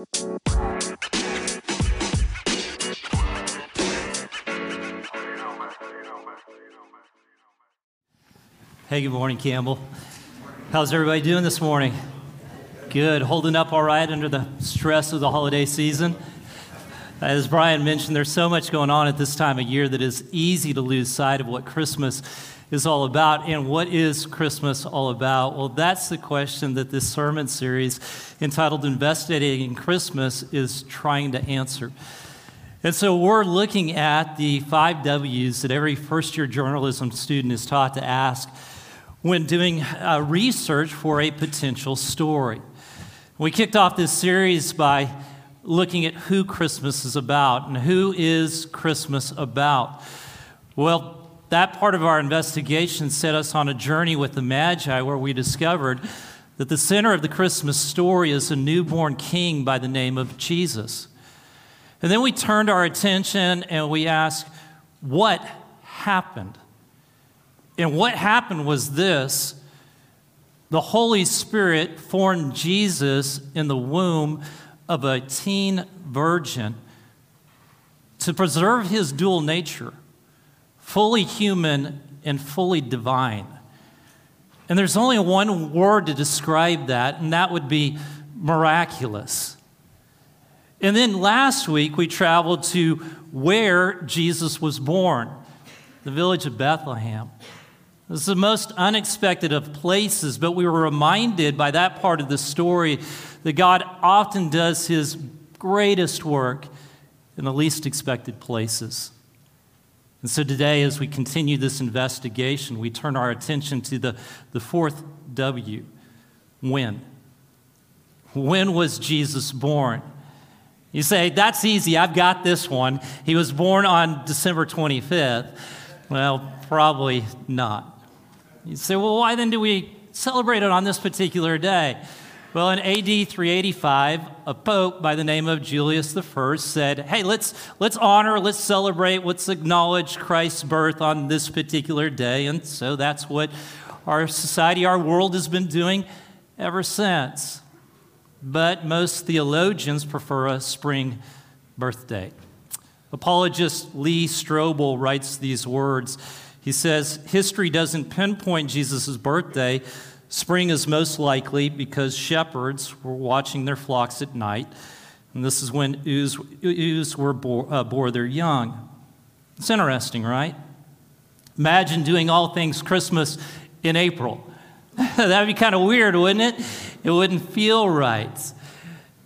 Hey, good morning, Campbell. How's everybody doing this morning? Good. Holding up all right under the stress of the holiday season? As Brian mentioned, there's so much going on at this time of year that is easy to lose sight of what Christmas is all about. And what is Christmas all about? Well, that's the question that this sermon series entitled Investigating Christmas is trying to answer. And so we're looking at the five W's that every first year journalism student is taught to ask when doing uh, research for a potential story. We kicked off this series by looking at who Christmas is about and who is Christmas about. Well, that part of our investigation set us on a journey with the Magi where we discovered that the center of the Christmas story is a newborn king by the name of Jesus. And then we turned our attention and we asked, what happened? And what happened was this the Holy Spirit formed Jesus in the womb of a teen virgin to preserve his dual nature, fully human and fully divine. And there's only one word to describe that, and that would be miraculous. And then last week we traveled to where Jesus was born, the village of Bethlehem. This is the most unexpected of places, but we were reminded by that part of the story that God often does his greatest work in the least expected places. And so today, as we continue this investigation, we turn our attention to the, the fourth W when. When was Jesus born? You say, that's easy, I've got this one. He was born on December 25th. Well, probably not. You say, well, why then do we celebrate it on this particular day? Well, in AD 385, a pope by the name of Julius I said, hey, let's, let's honor, let's celebrate, let's acknowledge Christ's birth on this particular day. And so that's what our society, our world has been doing ever since. But most theologians prefer a spring birthday. Apologist Lee Strobel writes these words he says, History doesn't pinpoint Jesus' birthday. Spring is most likely because shepherds were watching their flocks at night, and this is when ewes, ewes were bore, uh, bore their young. It's interesting, right? Imagine doing all things Christmas in April. That'd be kind of weird, wouldn't it? It wouldn't feel right.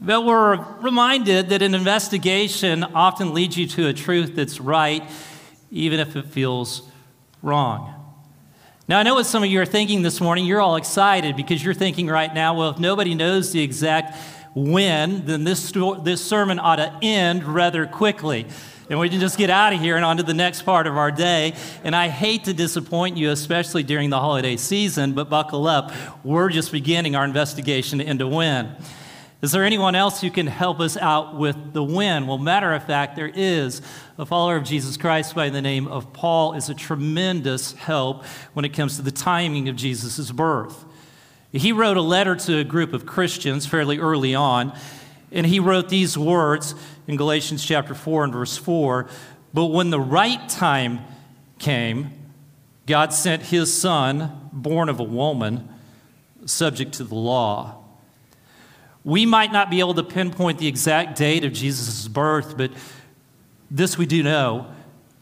But we're reminded that an investigation often leads you to a truth that's right, even if it feels wrong. Now, I know what some of you are thinking this morning. You're all excited because you're thinking right now, well, if nobody knows the exact when, then this, this sermon ought to end rather quickly. And we can just get out of here and on to the next part of our day. And I hate to disappoint you, especially during the holiday season, but buckle up. We're just beginning our investigation into when. Is there anyone else who can help us out with the when? Well, matter of fact, there is. A follower of Jesus Christ by the name of Paul is a tremendous help when it comes to the timing of Jesus' birth. He wrote a letter to a group of Christians fairly early on, and he wrote these words in Galatians chapter 4 and verse 4 But when the right time came, God sent his son, born of a woman, subject to the law we might not be able to pinpoint the exact date of Jesus' birth, but this we do know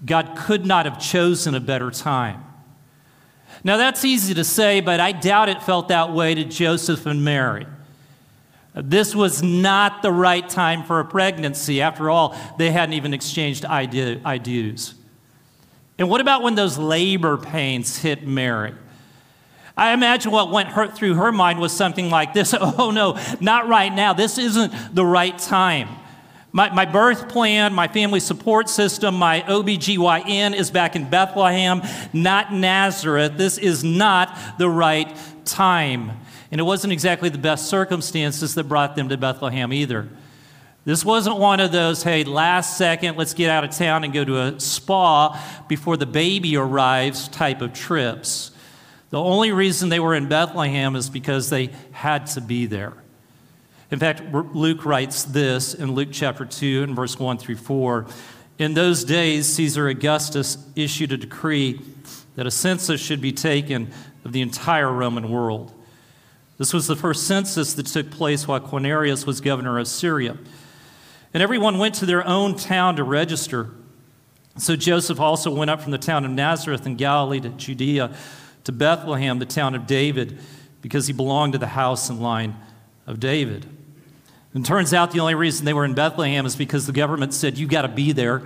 God could not have chosen a better time. Now, that's easy to say, but I doubt it felt that way to Joseph and Mary. This was not the right time for a pregnancy. After all, they hadn't even exchanged IDs. And what about when those labor pains hit Mary? I imagine what went her, through her mind was something like this Oh, no, not right now. This isn't the right time. My, my birth plan, my family support system, my OBGYN is back in Bethlehem, not Nazareth. This is not the right time. And it wasn't exactly the best circumstances that brought them to Bethlehem either. This wasn't one of those, hey, last second, let's get out of town and go to a spa before the baby arrives type of trips. The only reason they were in Bethlehem is because they had to be there. In fact, Luke writes this in Luke chapter 2 and verse 1 through 4. In those days, Caesar Augustus issued a decree that a census should be taken of the entire Roman world. This was the first census that took place while Quirinius was governor of Syria. And everyone went to their own town to register. So Joseph also went up from the town of Nazareth in Galilee to Judea to Bethlehem, the town of David, because he belonged to the house and line of David. And turns out the only reason they were in Bethlehem is because the government said, You got to be there.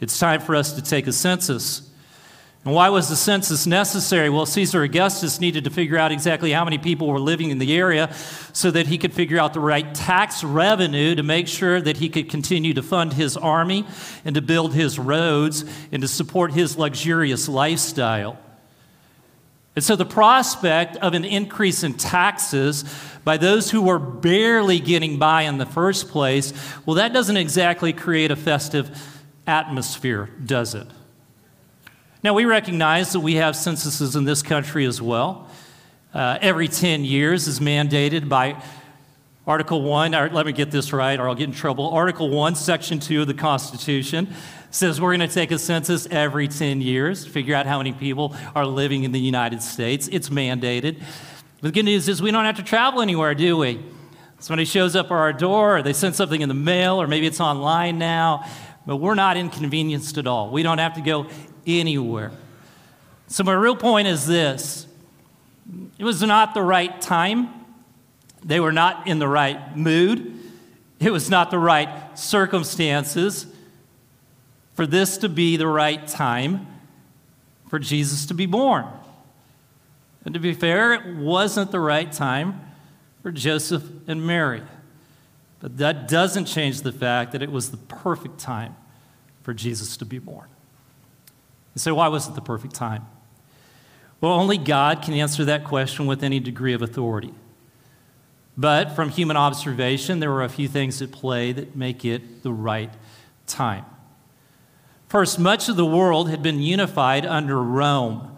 It's time for us to take a census. And why was the census necessary? Well, Caesar Augustus needed to figure out exactly how many people were living in the area so that he could figure out the right tax revenue to make sure that he could continue to fund his army and to build his roads and to support his luxurious lifestyle. And so the prospect of an increase in taxes by those who were barely getting by in the first place, well, that doesn't exactly create a festive atmosphere, does it? Now, we recognize that we have censuses in this country as well. Uh, every 10 years is mandated by Article 1, or let me get this right or I'll get in trouble. Article 1, Section 2 of the Constitution says we're going to take a census every 10 years, figure out how many people are living in the United States. It's mandated. But the good news is we don't have to travel anywhere, do we? Somebody shows up at our door, or they send something in the mail, or maybe it's online now, but we're not inconvenienced at all. We don't have to go anywhere. So, my real point is this it was not the right time, they were not in the right mood, it was not the right circumstances for this to be the right time for Jesus to be born. And to be fair, it wasn't the right time for Joseph and Mary. But that doesn't change the fact that it was the perfect time for Jesus to be born. You say, why was it the perfect time? Well, only God can answer that question with any degree of authority. But from human observation, there were a few things at play that make it the right time. First, much of the world had been unified under Rome,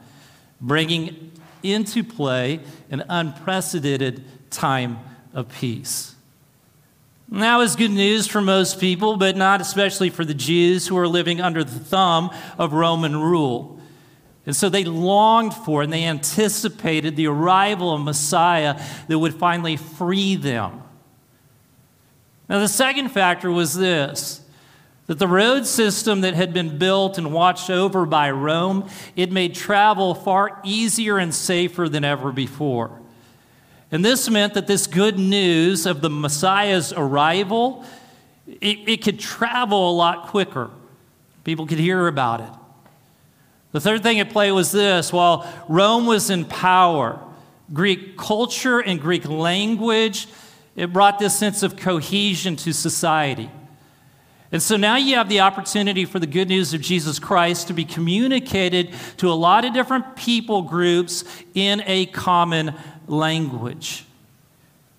bringing into play an unprecedented time of peace. That was good news for most people, but not especially for the Jews who were living under the thumb of Roman rule. And so they longed for and they anticipated the arrival of Messiah that would finally free them. Now, the second factor was this that the road system that had been built and watched over by Rome, it made travel far easier and safer than ever before. And this meant that this good news of the Messiah's arrival, it, it could travel a lot quicker. People could hear about it. The third thing at play was this while Rome was in power, Greek culture and Greek language, it brought this sense of cohesion to society. And so now you have the opportunity for the good news of Jesus Christ to be communicated to a lot of different people groups in a common language.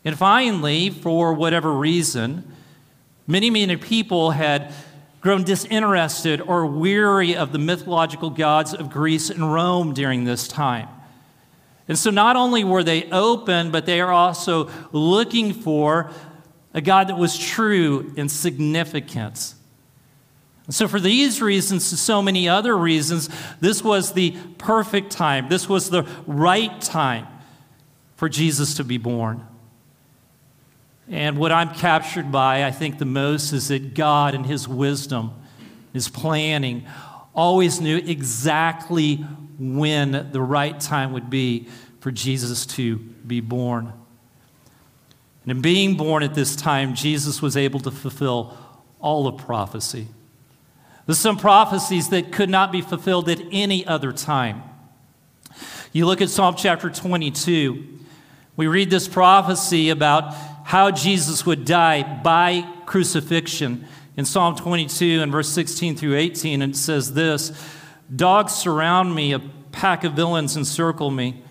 And finally, for whatever reason, many, many people had grown disinterested or weary of the mythological gods of Greece and Rome during this time. And so not only were they open, but they are also looking for a God that was true and significant. So, for these reasons, and so many other reasons, this was the perfect time. This was the right time for Jesus to be born. And what I'm captured by, I think, the most is that God, in His wisdom, His planning, always knew exactly when the right time would be for Jesus to be born. And in being born at this time, Jesus was able to fulfill all of prophecy. There's some prophecies that could not be fulfilled at any other time. You look at Psalm chapter 22. We read this prophecy about how Jesus would die by crucifixion in Psalm 22 and verse 16 through 18. And it says this Dogs surround me, a pack of villains encircle me.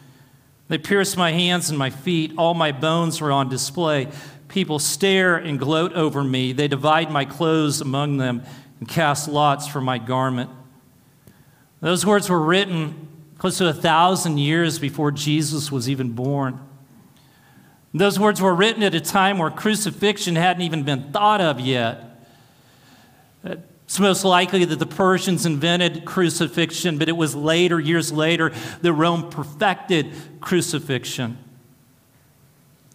They pierce my hands and my feet. All my bones are on display. People stare and gloat over me. They divide my clothes among them and cast lots for my garment. Those words were written close to a thousand years before Jesus was even born. Those words were written at a time where crucifixion hadn't even been thought of yet. It's most likely that the Persians invented crucifixion, but it was later, years later, that Rome perfected crucifixion.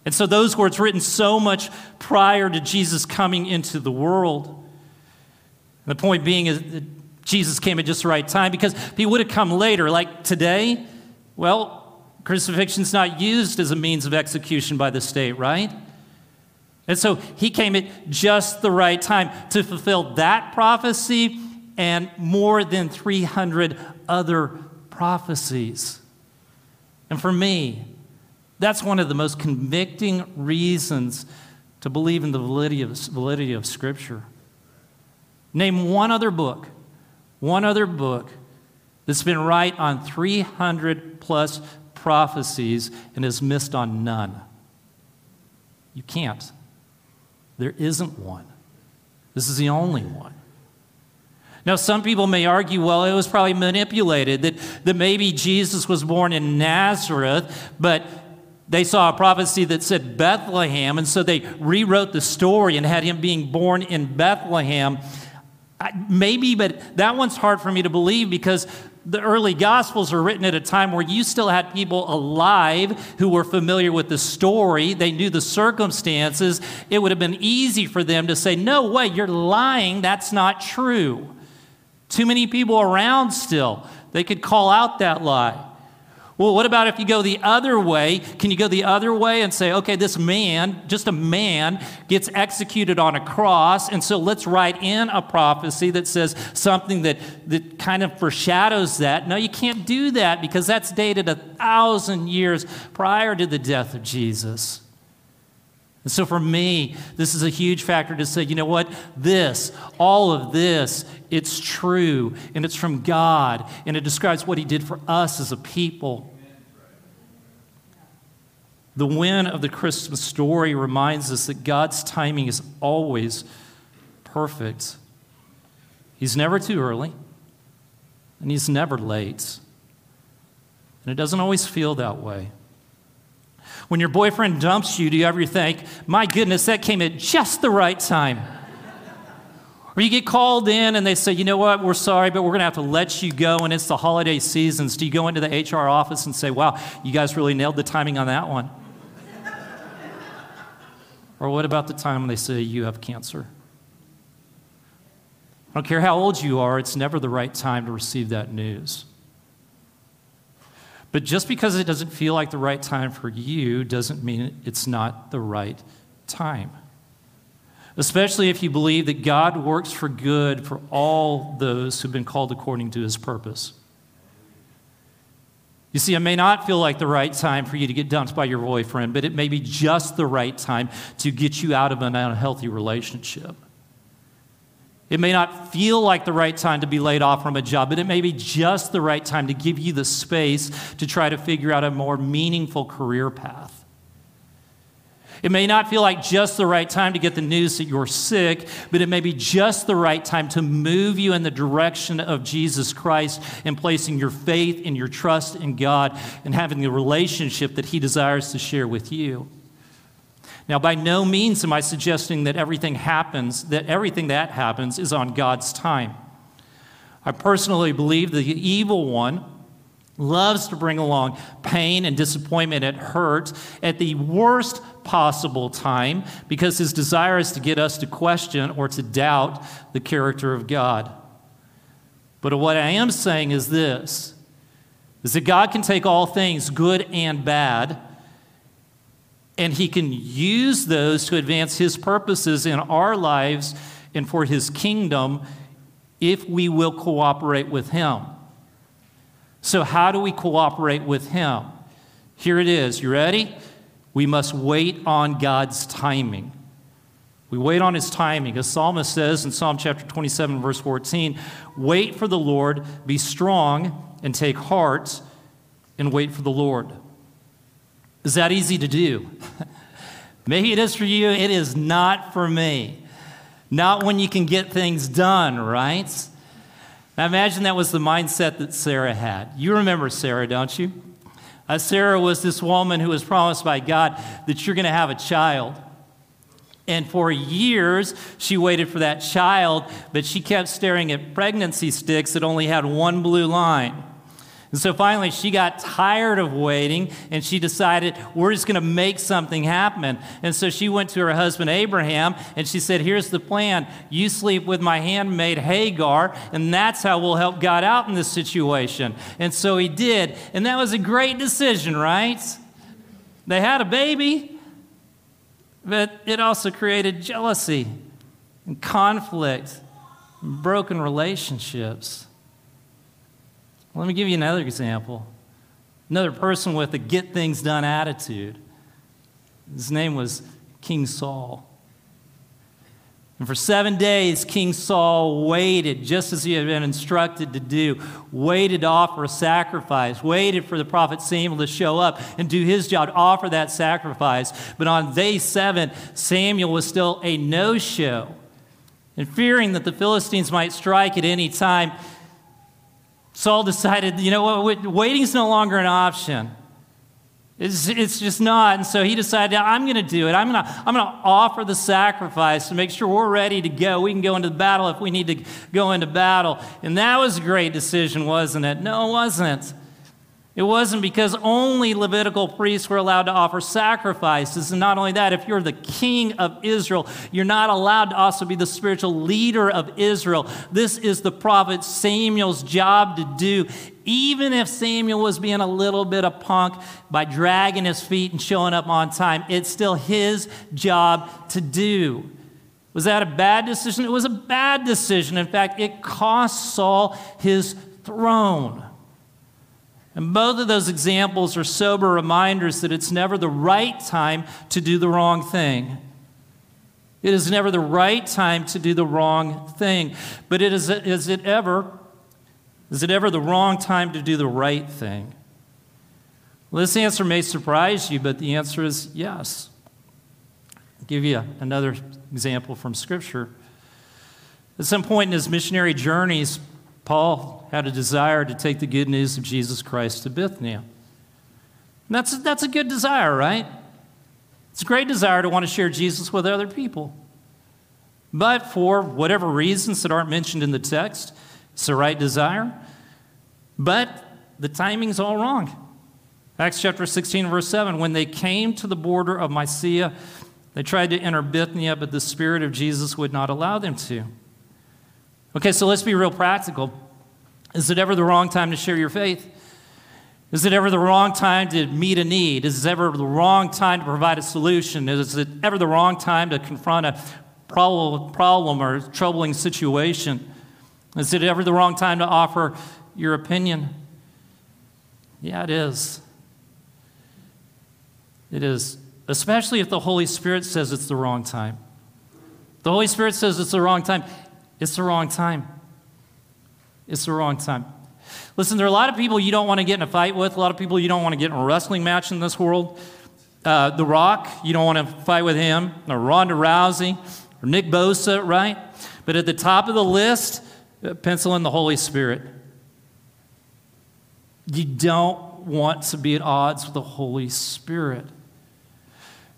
And so those words written so much prior to Jesus coming into the world. And the point being is that Jesus came at just the right time because if he would have come later, like today, well, crucifixion's not used as a means of execution by the state, right? And so he came at just the right time to fulfill that prophecy and more than 300 other prophecies. And for me, that's one of the most convicting reasons to believe in the validity of, validity of Scripture. Name one other book, one other book that's been right on 300 plus prophecies and has missed on none. You can't. There isn't one. This is the only one. Now, some people may argue, well, it was probably manipulated, that, that maybe Jesus was born in Nazareth, but they saw a prophecy that said Bethlehem, and so they rewrote the story and had him being born in Bethlehem. Maybe, but that one's hard for me to believe because the early gospels were written at a time where you still had people alive who were familiar with the story. They knew the circumstances. It would have been easy for them to say no way you're lying. That's not true. Too many people around still they could call out that lie well, what about if you go the other way? Can you go the other way and say, okay, this man, just a man, gets executed on a cross, and so let's write in a prophecy that says something that, that kind of foreshadows that? No, you can't do that because that's dated a thousand years prior to the death of Jesus. And so for me, this is a huge factor to say, you know what? This, all of this, it's true and it's from God and it describes what He did for us as a people. The win of the Christmas story reminds us that God's timing is always perfect. He's never too early, and He's never late. And it doesn't always feel that way. When your boyfriend dumps you, do you ever think, my goodness, that came at just the right time? Or you get called in and they say, you know what, we're sorry, but we're going to have to let you go, and it's the holiday seasons. Do you go into the HR office and say, wow, you guys really nailed the timing on that one? Or what about the time when they say you have cancer? I don't care how old you are, it's never the right time to receive that news. But just because it doesn't feel like the right time for you doesn't mean it's not the right time. Especially if you believe that God works for good for all those who've been called according to his purpose. You see, it may not feel like the right time for you to get dumped by your boyfriend, but it may be just the right time to get you out of an unhealthy relationship. It may not feel like the right time to be laid off from a job, but it may be just the right time to give you the space to try to figure out a more meaningful career path. It may not feel like just the right time to get the news that you're sick, but it may be just the right time to move you in the direction of Jesus Christ and placing your faith and your trust in God and having the relationship that He desires to share with you. Now, by no means am I suggesting that everything happens, that everything that happens is on God's time. I personally believe the evil one loves to bring along pain and disappointment and hurt at the worst possible time because his desire is to get us to question or to doubt the character of God. But what I am saying is this is that God can take all things, good and bad, and he can use those to advance his purposes in our lives and for his kingdom if we will cooperate with him. So, how do we cooperate with him? Here it is. You ready? We must wait on God's timing. We wait on his timing. As Psalmist says in Psalm chapter 27, verse 14, wait for the Lord, be strong, and take heart, and wait for the Lord. Is that easy to do? Maybe it is for you, it is not for me. Not when you can get things done, right? Now imagine that was the mindset that Sarah had. You remember Sarah, don't you? Uh, Sarah was this woman who was promised by God that you're going to have a child. And for years, she waited for that child, but she kept staring at pregnancy sticks that only had one blue line. And so finally, she got tired of waiting and she decided, we're just going to make something happen. And so she went to her husband Abraham and she said, Here's the plan. You sleep with my handmaid Hagar, and that's how we'll help God out in this situation. And so he did. And that was a great decision, right? They had a baby, but it also created jealousy and conflict and broken relationships. Let me give you another example. Another person with a get things done attitude. His name was King Saul. And for seven days, King Saul waited, just as he had been instructed to do, waited to offer a sacrifice, waited for the prophet Samuel to show up and do his job, to offer that sacrifice. But on day seven, Samuel was still a no show. And fearing that the Philistines might strike at any time, Saul decided, you know what, waiting's no longer an option. It's, it's just not. And so he decided, I'm going to do it. I'm going to I'm to offer the sacrifice to make sure we're ready to go. We can go into the battle if we need to go into battle. And that was a great decision, wasn't it? No, it wasn't. It wasn't because only Levitical priests were allowed to offer sacrifices. And not only that, if you're the king of Israel, you're not allowed to also be the spiritual leader of Israel. This is the prophet Samuel's job to do. Even if Samuel was being a little bit of punk by dragging his feet and showing up on time, it's still his job to do. Was that a bad decision? It was a bad decision. In fact, it cost Saul his throne. And both of those examples are sober reminders that it's never the right time to do the wrong thing. It is never the right time to do the wrong thing. But it is, is it ever is it ever the wrong time to do the right thing? Well, this answer may surprise you, but the answer is yes. I'll give you another example from Scripture. At some point in his missionary journeys, Paul had a desire to take the good news of Jesus Christ to Bithynia. And that's, that's a good desire, right? It's a great desire to want to share Jesus with other people. But for whatever reasons that aren't mentioned in the text, it's the right desire. But the timing's all wrong. Acts chapter 16, verse 7 when they came to the border of Mysia, they tried to enter Bithynia, but the Spirit of Jesus would not allow them to. Okay, so let's be real practical. Is it ever the wrong time to share your faith? Is it ever the wrong time to meet a need? Is it ever the wrong time to provide a solution? Is it ever the wrong time to confront a problem or troubling situation? Is it ever the wrong time to offer your opinion? Yeah, it is. It is, especially if the Holy Spirit says it's the wrong time. The Holy Spirit says it's the wrong time. It's the wrong time. It's the wrong time. Listen, there are a lot of people you don't want to get in a fight with, a lot of people you don't want to get in a wrestling match in this world. Uh, the Rock, you don't want to fight with him, or Ronda Rousey, or Nick Bosa, right? But at the top of the list, uh, pencil in the Holy Spirit. You don't want to be at odds with the Holy Spirit.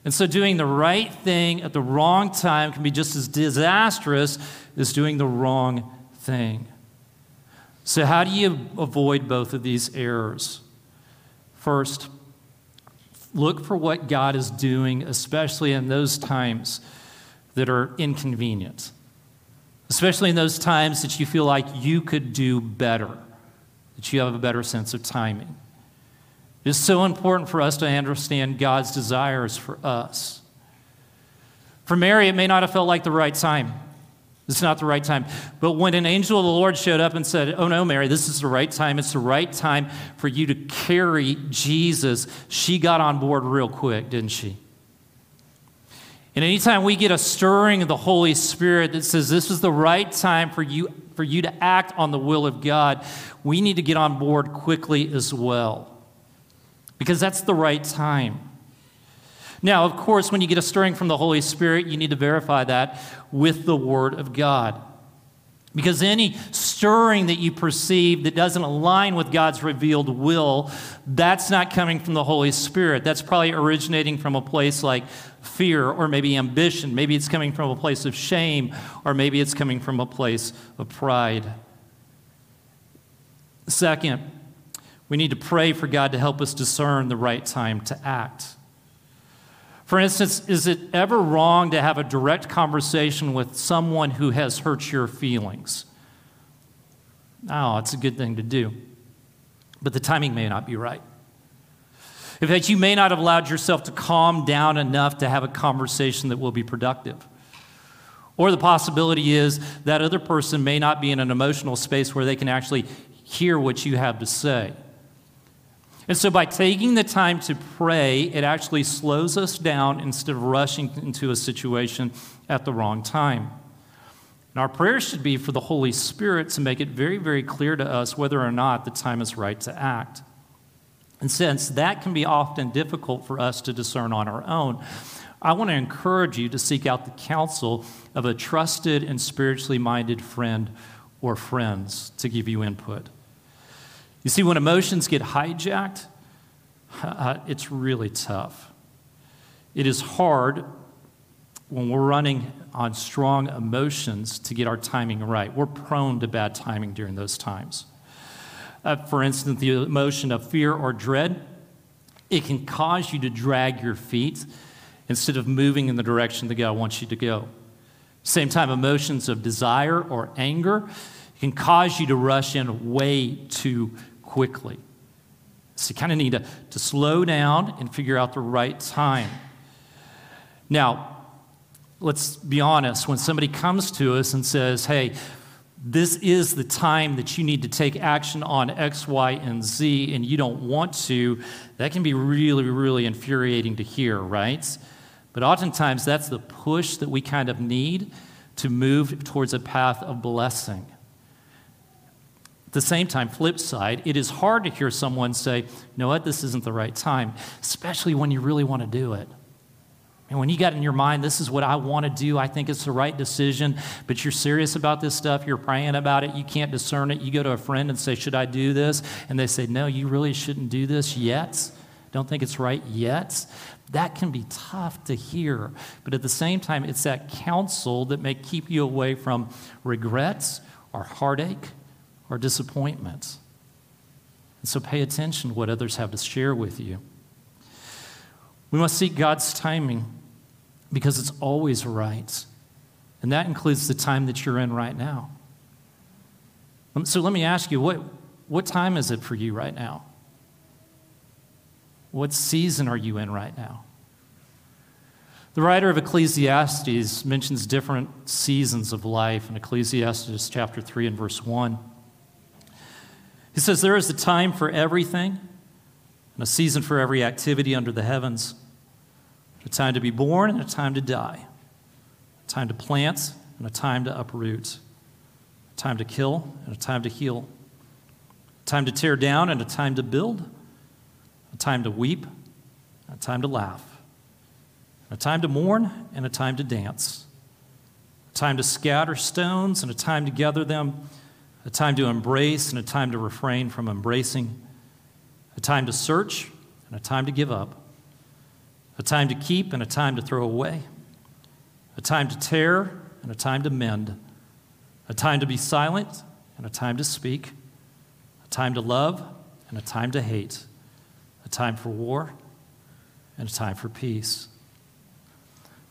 And so, doing the right thing at the wrong time can be just as disastrous as doing the wrong thing. So, how do you avoid both of these errors? First, look for what God is doing, especially in those times that are inconvenient, especially in those times that you feel like you could do better, that you have a better sense of timing. It's so important for us to understand God's desires for us. For Mary, it may not have felt like the right time. It's not the right time. But when an angel of the Lord showed up and said, Oh no, Mary, this is the right time. It's the right time for you to carry Jesus, she got on board real quick, didn't she? And anytime we get a stirring of the Holy Spirit that says this is the right time for you, for you to act on the will of God, we need to get on board quickly as well because that's the right time. Now, of course, when you get a stirring from the Holy Spirit, you need to verify that with the Word of God. Because any stirring that you perceive that doesn't align with God's revealed will, that's not coming from the Holy Spirit. That's probably originating from a place like fear or maybe ambition. Maybe it's coming from a place of shame or maybe it's coming from a place of pride. Second, we need to pray for God to help us discern the right time to act. For instance, is it ever wrong to have a direct conversation with someone who has hurt your feelings? No, it's a good thing to do. But the timing may not be right. In fact, you may not have allowed yourself to calm down enough to have a conversation that will be productive. Or the possibility is that other person may not be in an emotional space where they can actually hear what you have to say. And so, by taking the time to pray, it actually slows us down instead of rushing into a situation at the wrong time. And our prayer should be for the Holy Spirit to make it very, very clear to us whether or not the time is right to act. And since that can be often difficult for us to discern on our own, I want to encourage you to seek out the counsel of a trusted and spiritually minded friend or friends to give you input. You see, when emotions get hijacked, uh, it's really tough. It is hard when we're running on strong emotions to get our timing right. We're prone to bad timing during those times. Uh, for instance, the emotion of fear or dread, it can cause you to drag your feet instead of moving in the direction that God wants you to go. Same time, emotions of desire or anger can cause you to rush in way too quickly. So you kind of need to, to slow down and figure out the right time. Now, let's be honest. When somebody comes to us and says, hey, this is the time that you need to take action on X, Y, and Z, and you don't want to, that can be really, really infuriating to hear, right? But oftentimes, that's the push that we kind of need to move towards a path of blessing the same time, flip side, it is hard to hear someone say, you know what, this isn't the right time, especially when you really want to do it. And when you got in your mind, this is what I want to do, I think it's the right decision, but you're serious about this stuff, you're praying about it, you can't discern it, you go to a friend and say, Should I do this? And they say, No, you really shouldn't do this yet. Don't think it's right yet. That can be tough to hear. But at the same time, it's that counsel that may keep you away from regrets or heartache or disappointments. And so pay attention to what others have to share with you. We must seek God's timing because it's always right. And that includes the time that you're in right now. So let me ask you what, what time is it for you right now? What season are you in right now? The writer of Ecclesiastes mentions different seasons of life in Ecclesiastes chapter 3 and verse 1. He says, There is a time for everything and a season for every activity under the heavens, a time to be born and a time to die, a time to plant and a time to uproot, a time to kill and a time to heal, a time to tear down and a time to build, a time to weep, and a time to laugh, a time to mourn and a time to dance, a time to scatter stones and a time to gather them a time to embrace and a time to refrain from embracing, a time to search and a time to give up, a time to keep and a time to throw away, a time to tear and a time to mend, a time to be silent and a time to speak, a time to love and a time to hate, a time for war and a time for peace.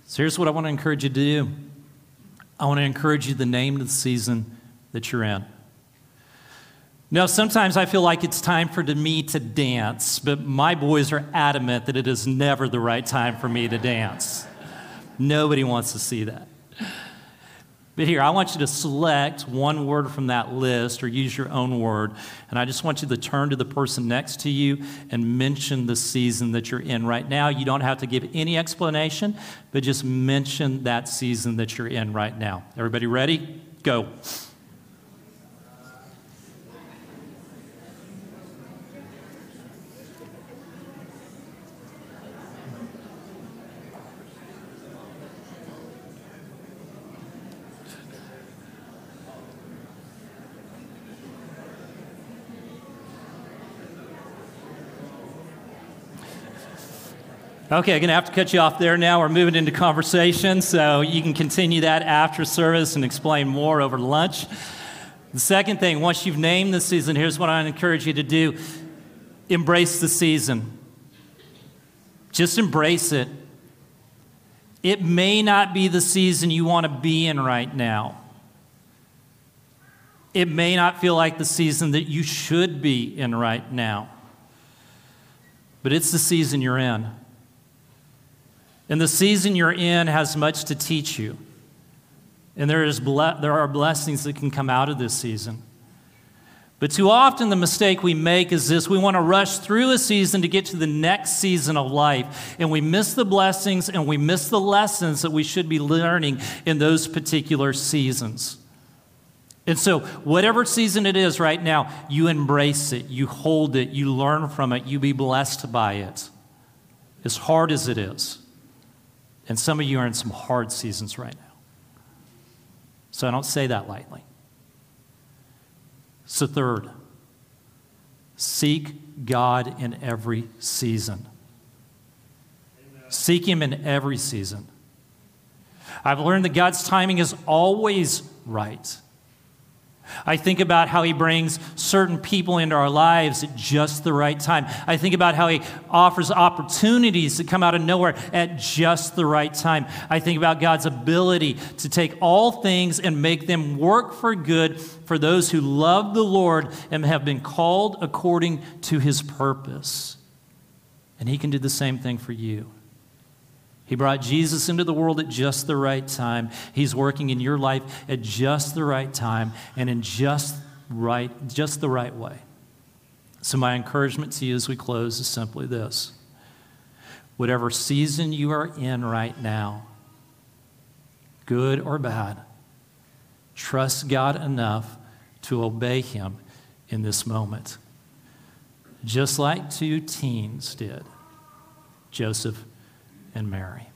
So here's what I want to encourage you to do I want to encourage you to name the season that you're in. Now, sometimes I feel like it's time for me to dance, but my boys are adamant that it is never the right time for me to dance. Nobody wants to see that. But here, I want you to select one word from that list or use your own word. And I just want you to turn to the person next to you and mention the season that you're in right now. You don't have to give any explanation, but just mention that season that you're in right now. Everybody ready? Go. Okay, I'm going to have to cut you off there now. We're moving into conversation, so you can continue that after service and explain more over lunch. The second thing, once you've named the season, here's what I encourage you to do embrace the season. Just embrace it. It may not be the season you want to be in right now. It may not feel like the season that you should be in right now. But it's the season you're in. And the season you're in has much to teach you. And there, is ble- there are blessings that can come out of this season. But too often, the mistake we make is this we want to rush through a season to get to the next season of life, and we miss the blessings and we miss the lessons that we should be learning in those particular seasons. And so, whatever season it is right now, you embrace it, you hold it, you learn from it, you be blessed by it, as hard as it is. And some of you are in some hard seasons right now. So, I don't say that lightly. So, third, seek God in every season. Amen. Seek Him in every season. I've learned that God's timing is always right. I think about how He brings certain people into our lives at just the right time. I think about how He offers opportunities that come out of nowhere at just the right time. I think about God's ability to take all things and make them work for good for those who love the Lord and have been called according to His purpose. And He can do the same thing for you. He brought Jesus into the world at just the right time. He's working in your life at just the right time and in just right just the right way. So my encouragement to you as we close is simply this. Whatever season you are in right now, good or bad, trust God enough to obey him in this moment. Just like two teens did. Joseph and Mary.